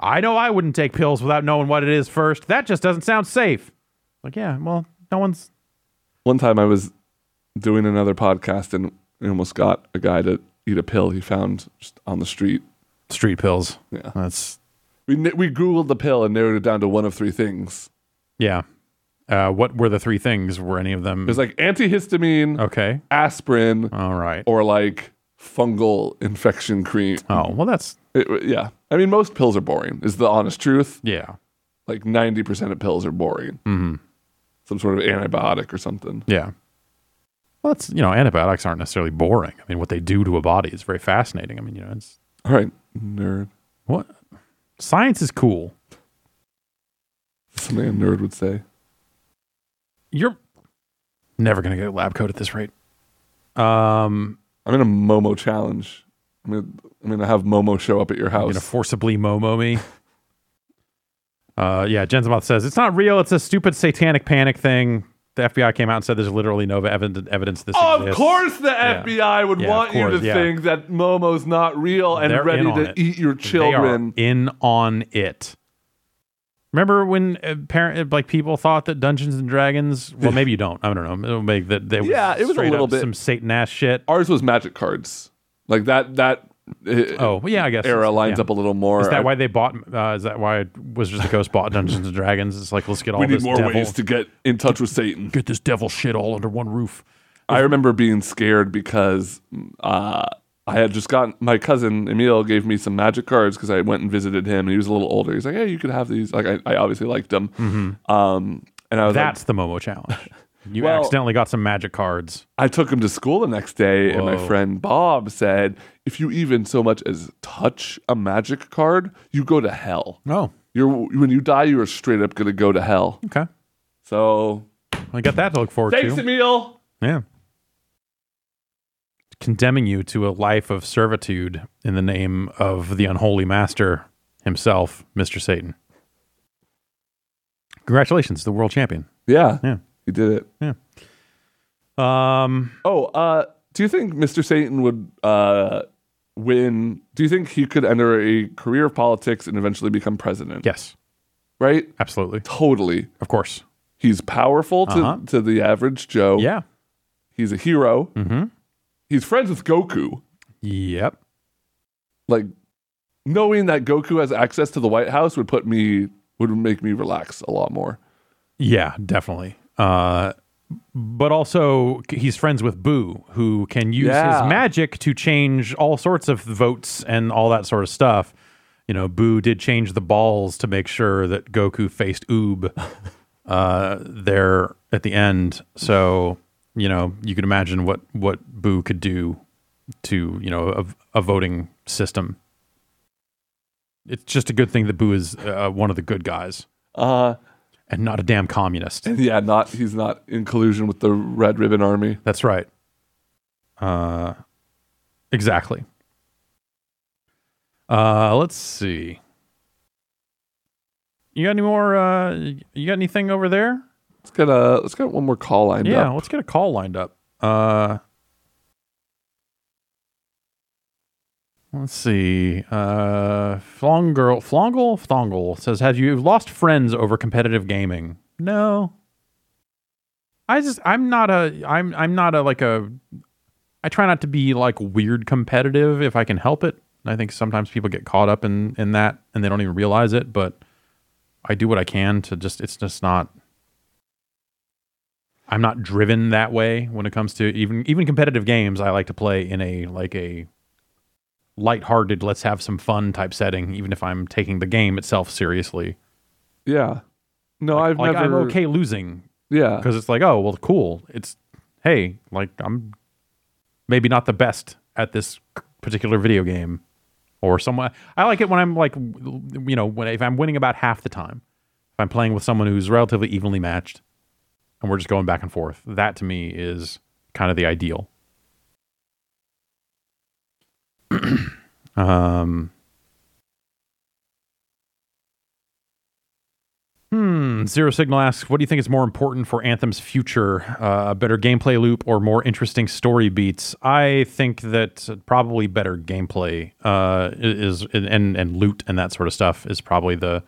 I know I wouldn't take pills without knowing what it is first. That just doesn't sound safe. Like, yeah, well, no one's. One time I was doing another podcast and we almost got a guy to eat a pill he found just on the street. Street pills. Yeah. That's We we googled the pill and narrowed it down to one of three things. Yeah. Uh, what were the three things? Were any of them? It was like antihistamine, okay. aspirin, All right. or like fungal infection cream. Oh, well, that's It- yeah. I mean, most pills are boring, is the honest truth. yeah. Like 90% of pills are boring. Mm-hmm. Some sort of antibiotic or something. Yeah. Well, it's you know, antibiotics aren't necessarily boring. I mean, what they do to a body is very fascinating. I mean, you know, it's All right, nerd. what science is cool. Something a nerd would say. You're never gonna get a lab coat at this rate. Um, I'm in a Momo challenge. I'm gonna, I'm gonna have Momo show up at your you're house. gonna forcibly momo me. Uh, yeah, Jensenmoth says it's not real. It's a stupid satanic panic thing. The FBI came out and said there's literally no evidence evidence this of exists. course, the Yeah. FBI would Yeah, of want you to yeah. think that Momo's not real and They're ready to it. eat your They children. are in on it. Remember when uh, parent like people thought that Dungeons and Dragons? Well, maybe you don't. I don't know. It'll make that. They Yeah, it was a little bit- some Satan ass shit. Ours was magic cards. Like that. That. uh, Oh, yeah, I guess era lines yeah. up a little more. Is that I- why they bought? Uh, is that why Wizards of the Coast bought Dungeons and Dragons? It's like let's get all we need this more devil, ways to get in touch with Satan? get this devil shit all under one roof. I remember being scared because uh, I had just gotten my cousin Emil gave me some magic cards because I went and visited him. and He was a little older. He's like, "Hey, you could have these." Like, I, I obviously liked them. Um, and I was That's the Momo challenge. You Well- accidentally got some magic cards. I took him to school the next day, and my friend Bob said, "If you even so much as touch a magic card, you go to hell. Oh, You're when you die, you are straight up gonna go to hell." okay. So I got that to look forward thanks, to. Thanks, Emil. Yeah. Condemning you to a life of servitude in the name of the unholy master himself, Mr. Satan. Congratulations, the world champion. Yeah, Yeah. he did it. Yeah. Um, Oh, uh, do you think Mr. Satan would uh, win? Do you think he could enter a career of politics and eventually become president? yes, Right? absolutely. Totally. Of course. He's powerful to, Uh-huh. to the average Joe. Yeah. He's a hero. Mm-hmm. He's friends with Goku. Yep. Like, knowing that Goku has access to the White House would put me, would make me relax a lot more. Yeah, definitely. Uh, but also, he's friends with Boo, who can use Yeah. his magic to change all sorts of votes and all that sort of stuff. You know, Boo did change the balls to make sure that Goku faced Oob uh, there at the end. So you know, you could imagine what what Boo could do to you know a, a voting system. It's just a good thing that Boo is uh, one of the good guys Uh, and not a damn communist. yeah, not he's not in collusion with the Red Ribbon Army. That's right. Uh, exactly. Uh, let's see. You got any more? Uh, you got anything over there? Let's get a let's get one more call lined yeah, up. let's get a call lined up. Uh, let's see. Uh, Flongirl, Flongle, Thongle says, "Have you lost friends over competitive gaming?" No. I just, I'm not a, I'm, I'm not a like a. I try not to be like weird competitive if I can help it. I think sometimes people get caught up in in that and they don't even realize it, but I do what I can to just. It's just not. I'm not driven that way when it comes to even even competitive games. I like to play in a like a lighthearted, let's have some fun type setting, even if I'm taking the game itself seriously. yeah. No, I've like never. I'm okay losing Yeah. because it's like, oh well, cool. It's hey, like I'm maybe not the best at this particular video game, or someone. I like it when I'm like, you know, when if I'm winning about half the time, if I'm playing with someone who's relatively evenly matched, and we're just going back and forth. That to me is kind of the ideal. um. Hmm. Zero Signal asks, "What do you think is more important for Anthem's future? Uh, a better gameplay loop or more interesting story beats?" I think that probably better gameplay uh, is and and loot and that sort of stuff is probably the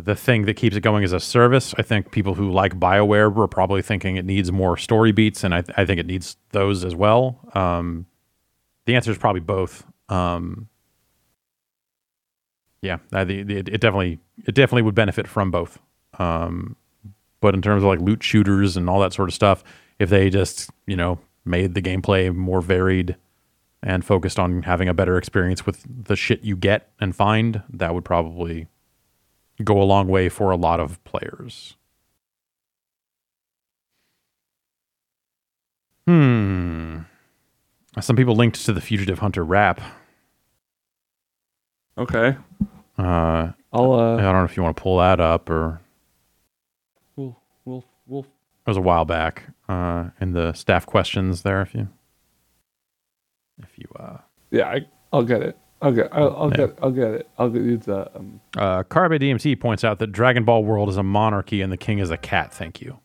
the thing that keeps it going as a service. I think people who like BioWare were probably thinking it needs more story beats, and I, I think it needs those as well. Um, the answer is probably both. Um, yeah, I think it, it definitely it definitely would benefit from both. Um, but in terms of like loot shooters and all that sort of stuff, if they just you know made the gameplay more varied and focused on having a better experience with the shit you get and find, that would probably go a long way for a lot of players. Hmm. Some people linked to the Fugitive Hunter rap. Okay. Uh, I'll I uh. don't know if you want to pull that up or We'll we'll we'll. it was a while back uh, in the staff questions there. If you, if you, uh, Yeah, I, I'll get it. Get. I'll, I'll Yeah. get. I'll get it. I'll get use the. Um, uh, Carbe DMT points out that Dragon Ball World is a monarchy and the king is a cat. Thank you.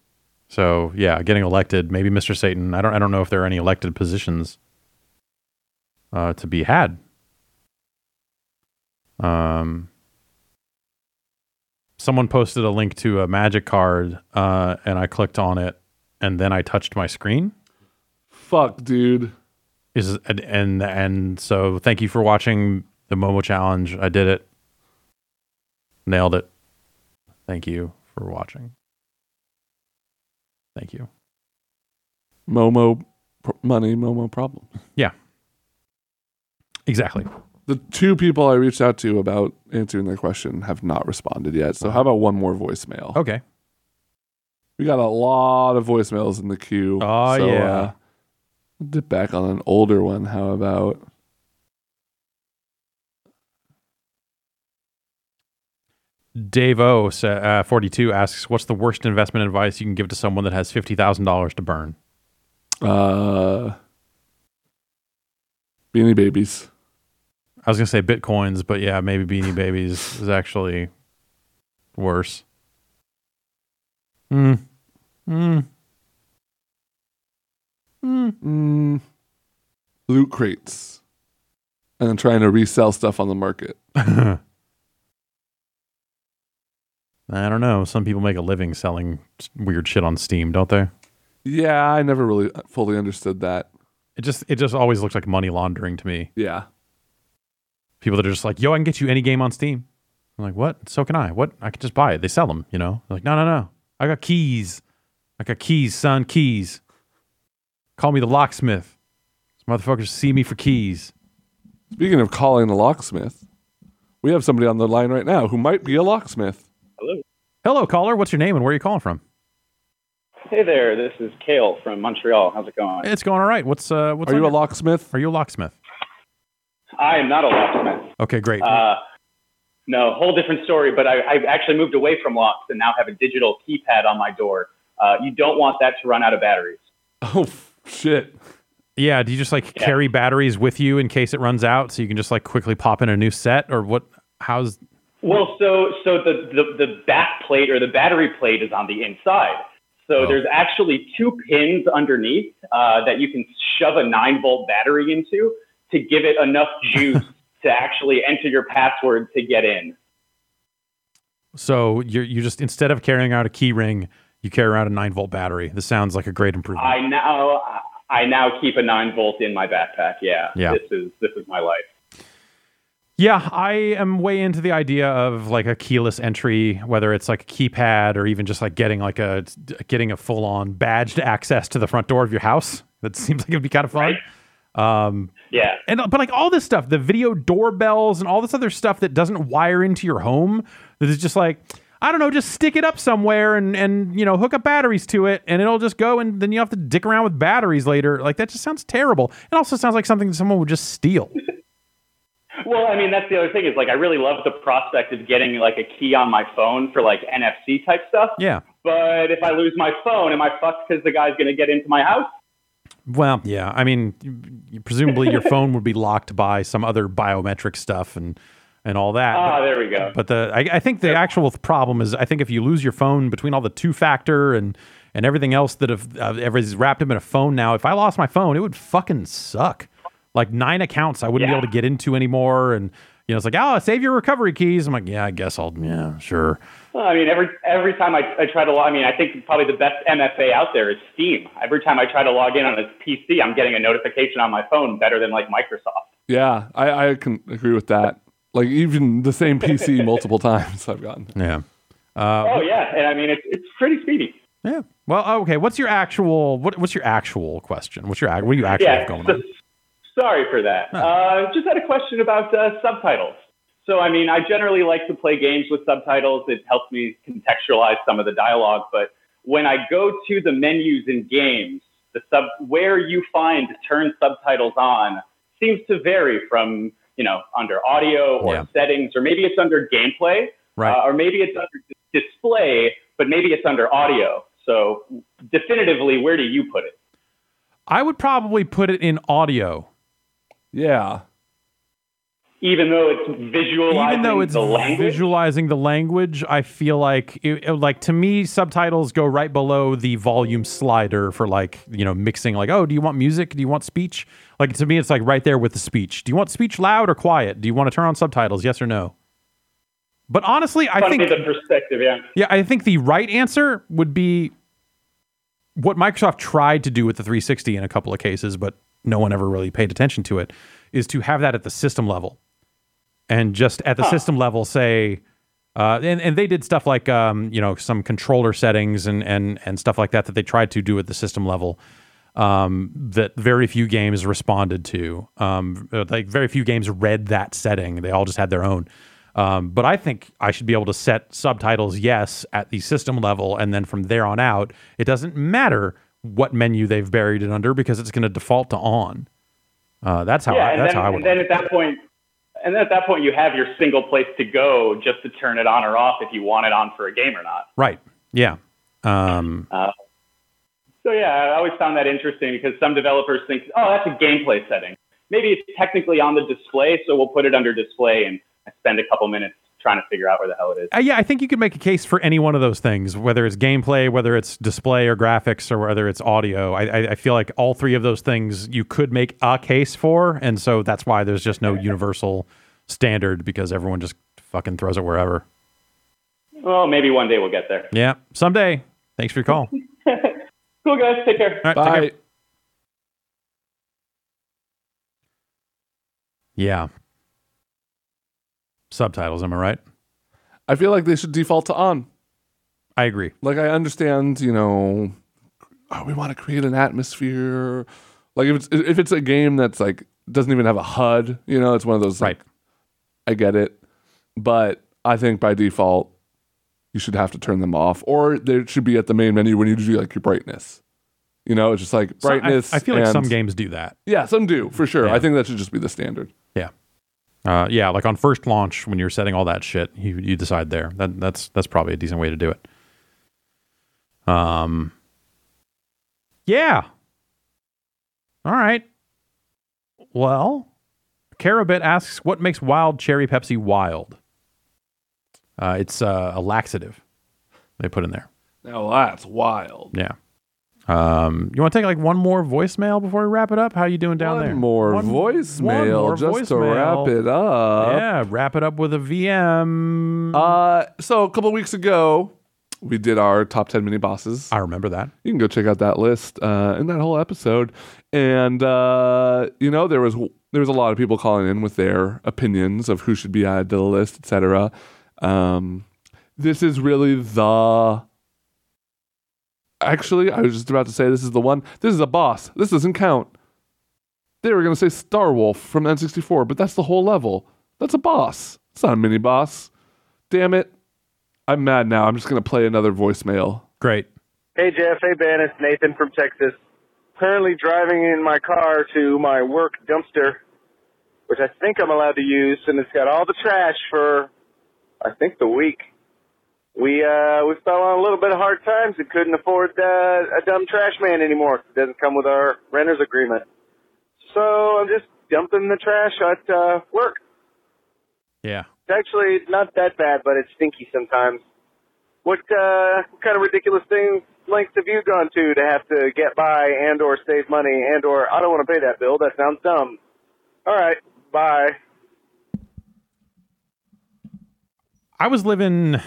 So yeah, getting elected, maybe Mr. Satan. I don't. I don't know if there are any elected positions uh, to be had. Um, someone posted a link to a magic card, uh, and I clicked on it, and then I touched my screen. fuck, dude. Is and and, and so thank you for watching the Momo challenge. I did it. Nailed it. Thank you for watching. Thank you. Momo pr- money. Momo problem. Yeah. Exactly. The two people I reached out to about answering their question have not responded yet. So how about one more voicemail? Okay. We got a lot of voicemails in the queue. Oh, so, yeah. Uh, dip back on an older one. How about? Dave O uh, 42 asks, "What's the worst investment advice you can give to someone that has fifty thousand dollars to burn?" Uh, Beanie Babies. I was gonna say bitcoins, but yeah, maybe Beanie Babies is actually worse. Hmm. Hmm. Hmm. Mm, loot crates. And then trying to resell stuff on the market. I don't know. Some people make a living selling weird shit on Steam, don't they? Yeah, I never really fully understood that. It just it just always looks like money laundering to me. Yeah. People that are just like, "Yo, I can get you any game on Steam." I'm like, "What? So can I? What? I can just buy it. They sell them, you know?" They're like, "No, no, no. I got keys. I got keys, son. Keys. Call me the locksmith. These motherfuckers see me for keys." Speaking of calling the locksmith, we have somebody on the line right now who might be a locksmith. Hello, Hello, caller. What's your name and where are you calling from? Hey there, this is Kale from Montreal. How's it going? It's going all right. What's uh? What's Are on you a locksmith? Are you a locksmith? I am not a locksmith. Okay, great. Uh, no, whole different story. But I, I've actually moved away from locks and now have a digital keypad on my door. Uh, you don't want that to run out of batteries. Oh f- shit! yeah. Do you just like yeah. carry batteries with you in case it runs out, so you can just like quickly pop in a new set, or what? How's Well, so so the, the the back plate or the battery plate is on the inside. So Oh. there's actually two pins underneath uh, that you can shove a nine volt battery into to give it enough juice to actually enter your password to get in. so you you just instead of carrying out a key ring, you carry around a nine volt battery. This sounds like a great improvement. I now I now keep a nine volt in my backpack. Yeah, Yeah. This is this is my life. Yeah, I am way into the idea of like a keyless entry, whether it's like a keypad or even just like getting like a getting a full on badged access to the front door of your house. That seems like it'd be kind of fun. Um, Yeah. and but like all this stuff, the video doorbells and all this other stuff that doesn't wire into your home, that is just like I don't know, just stick it up somewhere and and you know hook up batteries to it, and it'll just go, and then you have to dick around with batteries later. Like that just sounds terrible. It also sounds like something that someone would just steal. Well, I mean, that's the other thing is like I really love the prospect of getting like a key on my phone for like NFC type stuff. Yeah. But if I lose my phone, am I fucked because the guy's going to get into my house? Well, yeah. I mean, presumably your phone would be locked by some other biometric stuff and and all that. Ah, but, there we go. but the I, I think the actual problem is I think if you lose your phone between all the two factor and and everything else that have uh, everybody's wrapped up in a phone now, if I lost my phone, it would fucking suck. Like nine accounts I wouldn't be able to get into anymore, and you know it's like oh save your recovery keys. I'm like yeah I guess I'll yeah sure. Well, I mean, every every time I, I try to log, I mean, I think probably the best MFA out there is Steam. Every time I try to log in on a PC, I'm getting a notification on my phone better than like Microsoft. Yeah, I, I can agree with that. Like even the same PC multiple times I've gotten. Yeah. oh yeah, and I mean, it's it's pretty speedy. Yeah. Well, okay. What's your actual what, What's your actual question? What's your what are you actually yeah. have going so- on? sorry for that. Uh, just had a question about uh, subtitles. So, I mean, I generally like to play games with subtitles. It helps me contextualize some of the dialogue. But when I go to the menus in games, the sub where you find turn subtitles on seems to vary from you know under audio or Yeah. settings, or maybe it's under gameplay, Right. uh, or maybe it's under dis- display, but maybe it's under audio. So, definitively, where do you put it? I would probably put it in audio, Yeah. Even though it's visualizing even though it's the language. visualizing the language. I feel like it, like to me, subtitles go right below the volume slider for like you know mixing. Like, oh, do you want music? Do you want speech? Like to me, it's like right there with the speech. Do you want speech loud or quiet? Do you want to turn on subtitles? Yes or no? But honestly, I Funny think the perspective, yeah. Yeah, I think the right answer would be what Microsoft tried to do with the 360 in a couple of cases, but no one ever really paid attention to it, is to have that at the system level. And just at the system level say, uh, and, and they did stuff like, um, you know, some controller settings and, and, and stuff like that that they tried to do at the system level um, that very few games responded to. Um, like very few games read that setting. They all just had their own. Um, but I think I should be able to set subtitles yes at the system level, and then from there on out, it doesn't matter what menu they've buried it under because it's going to default to on. Uh, that's how yeah, I, that's then, how I would. and then at that point, and then at that point, you have your single place to go just to turn it on or off if you want it on for a game or not. right? Yeah. Um, So yeah, I always found that interesting because some developers think, oh, that's a gameplay setting. Maybe it's technically on the display, so we'll put it under display, and I spend a couple minutes trying to figure out where the hell it is. Uh, yeah, I think you could make a case for any one of those things, whether it's gameplay, whether it's display or graphics, or whether it's audio. I, I, I feel like all three of those things you could make a case for, and so that's why there's just no universal standard because everyone just fucking throws it wherever. Well, maybe one day we'll get there. Yeah, someday. Thanks for your call. Cool guys, take care. right, take care. Bye. Yeah. Subtitles, am I right? I feel like they should default to on. I agree. Like I understand, you know, oh, we want to create an atmosphere. Like if it's if it's a game that's like doesn't even have a HUD, you know, it's one of those like, Right. I get it, but I think by default you should have to turn them off, or they should be at the main menu when you do like your brightness. You know, it's just like So I- brightness. I, feel like some games do that. Yeah, some do for sure. Yeah. I think that should just be the standard. Yeah. Uh, yeah, like on first launch when you're setting all that shit, you you decide there. That that's that's probably a decent way to do it. Um. Yeah. All right. Well, Carabit asks, "What makes wild cherry Pepsi wild?" Uh, it's uh, a laxative. They put in there. Now that's wild. Yeah. Um, you want to take like one more voicemail before we wrap it up? How you doing down there? one there? more One- voicemail one more just to wrap it up. Yeah, wrap it up with a VM. Uh, so a couple weeks ago, we did our top 10 mini bosses. I remember that. You can go check out that list uh, and that whole episode. And uh, you know, there was there was a lot of people calling in with their opinions of who should be added to the list, etc. Um, this is really the. Actually, I was just about to say this is the one. This is a boss. This doesn't count. They were going to say Star Wolf from N64, but that's the whole level. That's a boss. It's not a mini boss. Damn it. I'm mad now. I'm just going to play another voicemail. Great. Hey Jeff, hey Ben, it's Nathan from Texas. Currently driving in my car to my work dumpster, which I think I'm allowed to use, and it's got all the trash for, I think, the week. We uh we fell on a little bit of hard times and couldn't afford uh, a dumb trash man anymore. It doesn't come with our renter's agreement. So I'm just dumping the trash at uh, work. Yeah. It's actually not that bad, but it's stinky sometimes. What uh, what kind of ridiculous things lengths have you gone to to have to get by and or save money and or I don't want to pay that bill. That sounds dumb. All right, bye. I was living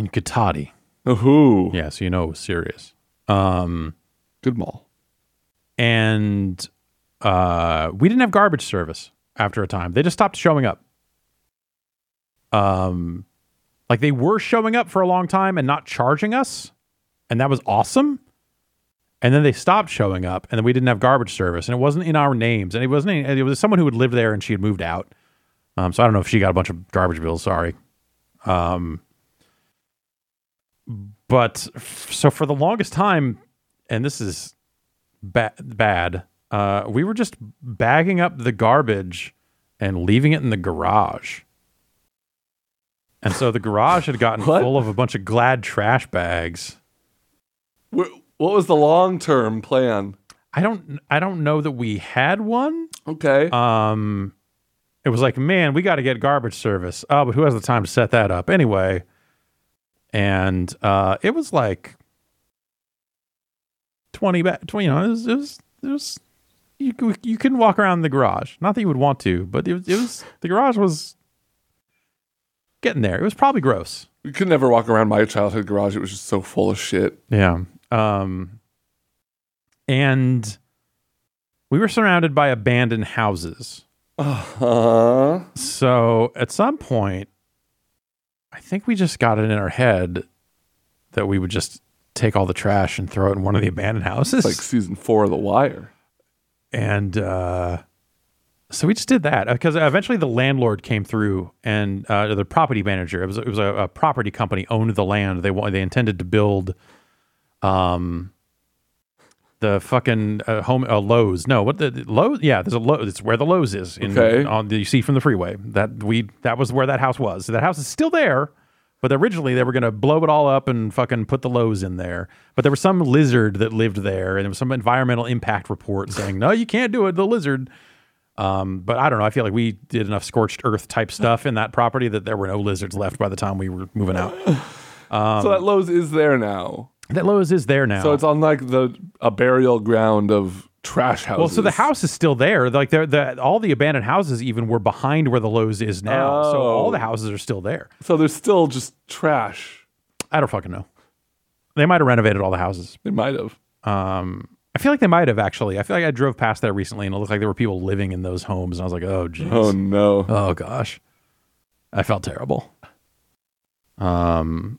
in Cotati. Ooh. Yeah, so you know it was serious. Um, Good mall. and uh, we didn't have garbage service after a time. They just stopped showing up. Um, like they were showing up for a long time and not charging us, and that was awesome. And then they stopped showing up, and then we didn't have garbage service, and it wasn't in our names, and it wasn't. It was someone who had lived there, and she had moved out. Um, so I don't know if she got a bunch of garbage bills. Sorry. Um, but f- so for the longest time, and this is ba- bad. Uh, we were just bagging up the garbage and leaving it in the garage. And so the garage had gotten What? full of a bunch of glad trash bags. Wh- What was the long term plan? I don't I don't know that we had one. Okay. Um it was like, man, we got to get garbage service. Oh, but who has the time to set that up anyway? And uh it was like 20 ba- 20 you know, it was it was, it was you you couldn't walk around the garage. Not that you would want to, but it was, it was the garage was getting there. It was probably gross. you could never walk around my childhood garage. It was just so full of shit. Yeah. Um and we were surrounded by abandoned houses. Uh-huh. So at some point, I think we just got it in our head that we would just take all the trash and throw it in one of the abandoned houses. Like season four of The Wire. and uh, so we just did that because eventually the landlord came through and uh, the property manager. It was it was a, a property company owned the land. They they intended to build, um, the fucking uh, home uh, Lowe's. No, what the, the Lowe's? Yeah, there's a Lowe's. It's where the Lowe's is. In, Okay. On the, you see from the freeway that we that was where that house was. So that house is still there. But originally they were going to blow it all up and fucking put the Lowe's in there. But there was some lizard that lived there, and there was some environmental impact report saying, "No, you can't do it." The lizard. Um, but I don't know. I feel like we did enough scorched earth type stuff in that property that there were no lizards left by the time we were moving out. Um, so that Lowe's is there now. That Lowe's is there now. So it's on like the a burial ground of trash houses. well, so the house is still there. Like there, the all the abandoned houses even were behind where the Lowe's is now. So Oh. all the houses are still there. So there's still just trash. I don't fucking know. They might have renovated all the houses. They might have. Um, I feel like they might have actually. I feel like I drove past there recently and it looked like there were people living in those homes, and I was like, oh, jeez. Oh no. Oh gosh, I felt terrible. Um,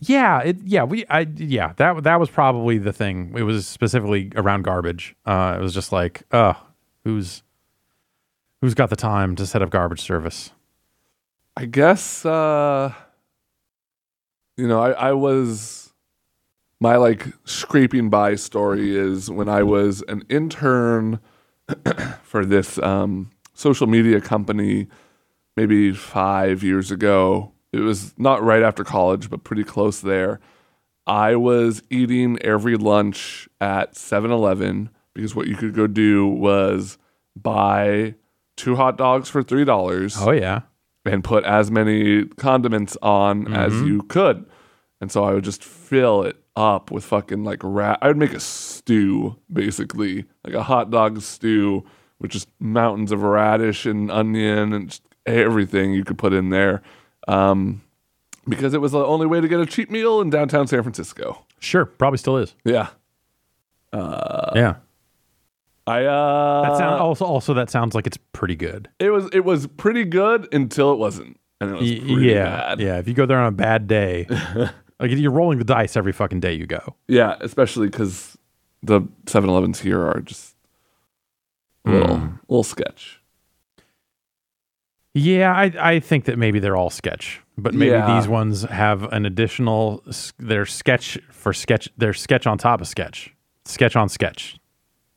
yeah, it, yeah, we, I, yeah, that that was probably the thing. It was specifically around garbage. Uh, it was just like, uh, who's who's got the time to set up garbage service? I guess uh you know, I, I was my like scraping by story is when I was an intern for this um, social media company maybe five years ago. It was not right after college, but pretty close there. I was eating every lunch at 7 Eleven because what you could go do was buy two hot dogs for $3 Oh yeah. and put as many condiments on as mm-hmm. you could. And so I would just fill it up with fucking like rat. I would make a stew, basically, like a hot dog stew with just mountains of radish and onion and everything you could put in there. Um, because it was the only way to get a cheap meal in downtown San Francisco. Sure. Probably still is. Yeah. Uh, yeah. I uh That sound also also that sounds like it's pretty good. it was it was pretty good until it wasn't. And it was Y- pretty yeah. bad. Yeah. If you go there on a bad day, like you're rolling the dice every fucking day you go. Yeah, especially because the 7-Elevens here are just a little, Hmm. little sketch. Yeah, I I think that maybe they're all sketch, but maybe Yeah. these ones have an additional. They're sketch for sketch. They're sketch on top of sketch. Sketch on sketch.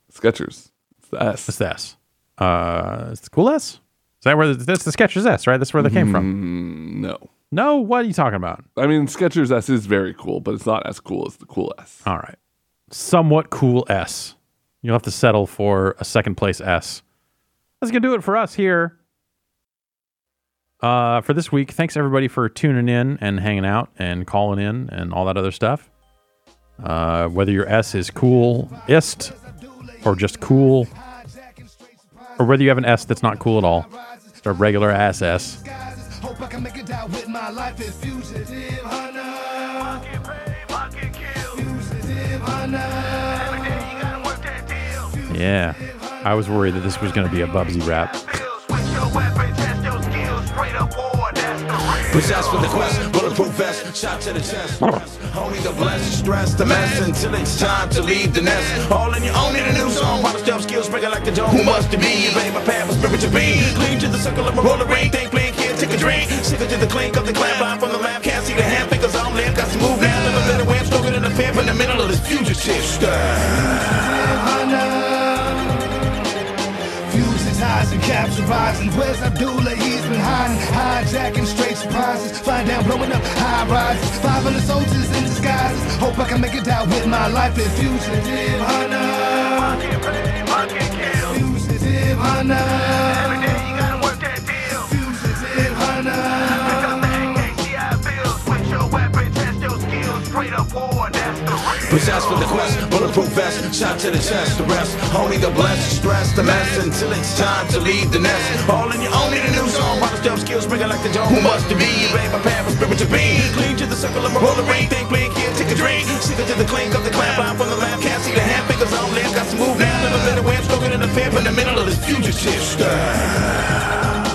Sketchers. It's the S. the S. Uh, it's the cool S. Is that where the, that's the Skechers S? Right. That's where they came from. Mm, no. No, what are you talking about? I mean, Skechers S is very cool, but it's not as cool as the cool S. All right, somewhat cool S. You'll have to settle for a second place S. That's gonna do it for us here. Uh, for this week, thanks everybody for tuning in and hanging out and calling in and all that other stuff. Uh, whether your S is coolest or just cool, or whether you have an S that's not cool at all, just a regular ass S. Yeah, I was worried that this was going to be a Bubsy rap. Possessed for the quest, bulletproof vest, shot to the chest. Only the blessed, stress the mess until it's time to leave the nest. All in your own in a new song, product stealth skills, breaking like the dome. Who must be? You my path, my spirit to be. Clean to the circle of a roller ring, think, blink, can't take a drink. Sicker to the clink of the clamp, blind from the lamp, can't see the hand, fingers on limp, got to move now. Never let it win, stronger than a pimp in the middle of this fugitive Fuses, highs and capture rising. Where's Abdullah? He's been hiding, hijacking straight surprises. Flying down, blowing up high rises. 500 soldiers in disguises. Hope I can make it out with my life as fugitive hunter. Fugitive hunter. Possessed for the quest, bulletproof vest, shot to the chest, the rest. Only the blessed, stress the mess until it's time to leave the nest. All in your own in a new song, product stealth skills, bringing like the dome. Who must it be? You my path, my spirit to be. Clean to the circle of a roller ring, think, blink, here, take a drink. Sicker to the clink of the clamp, blind from the lamp, can't see the hand, fingers on limp, got to move now, never let it win, stronger in the pimp in the middle of this fugitive style.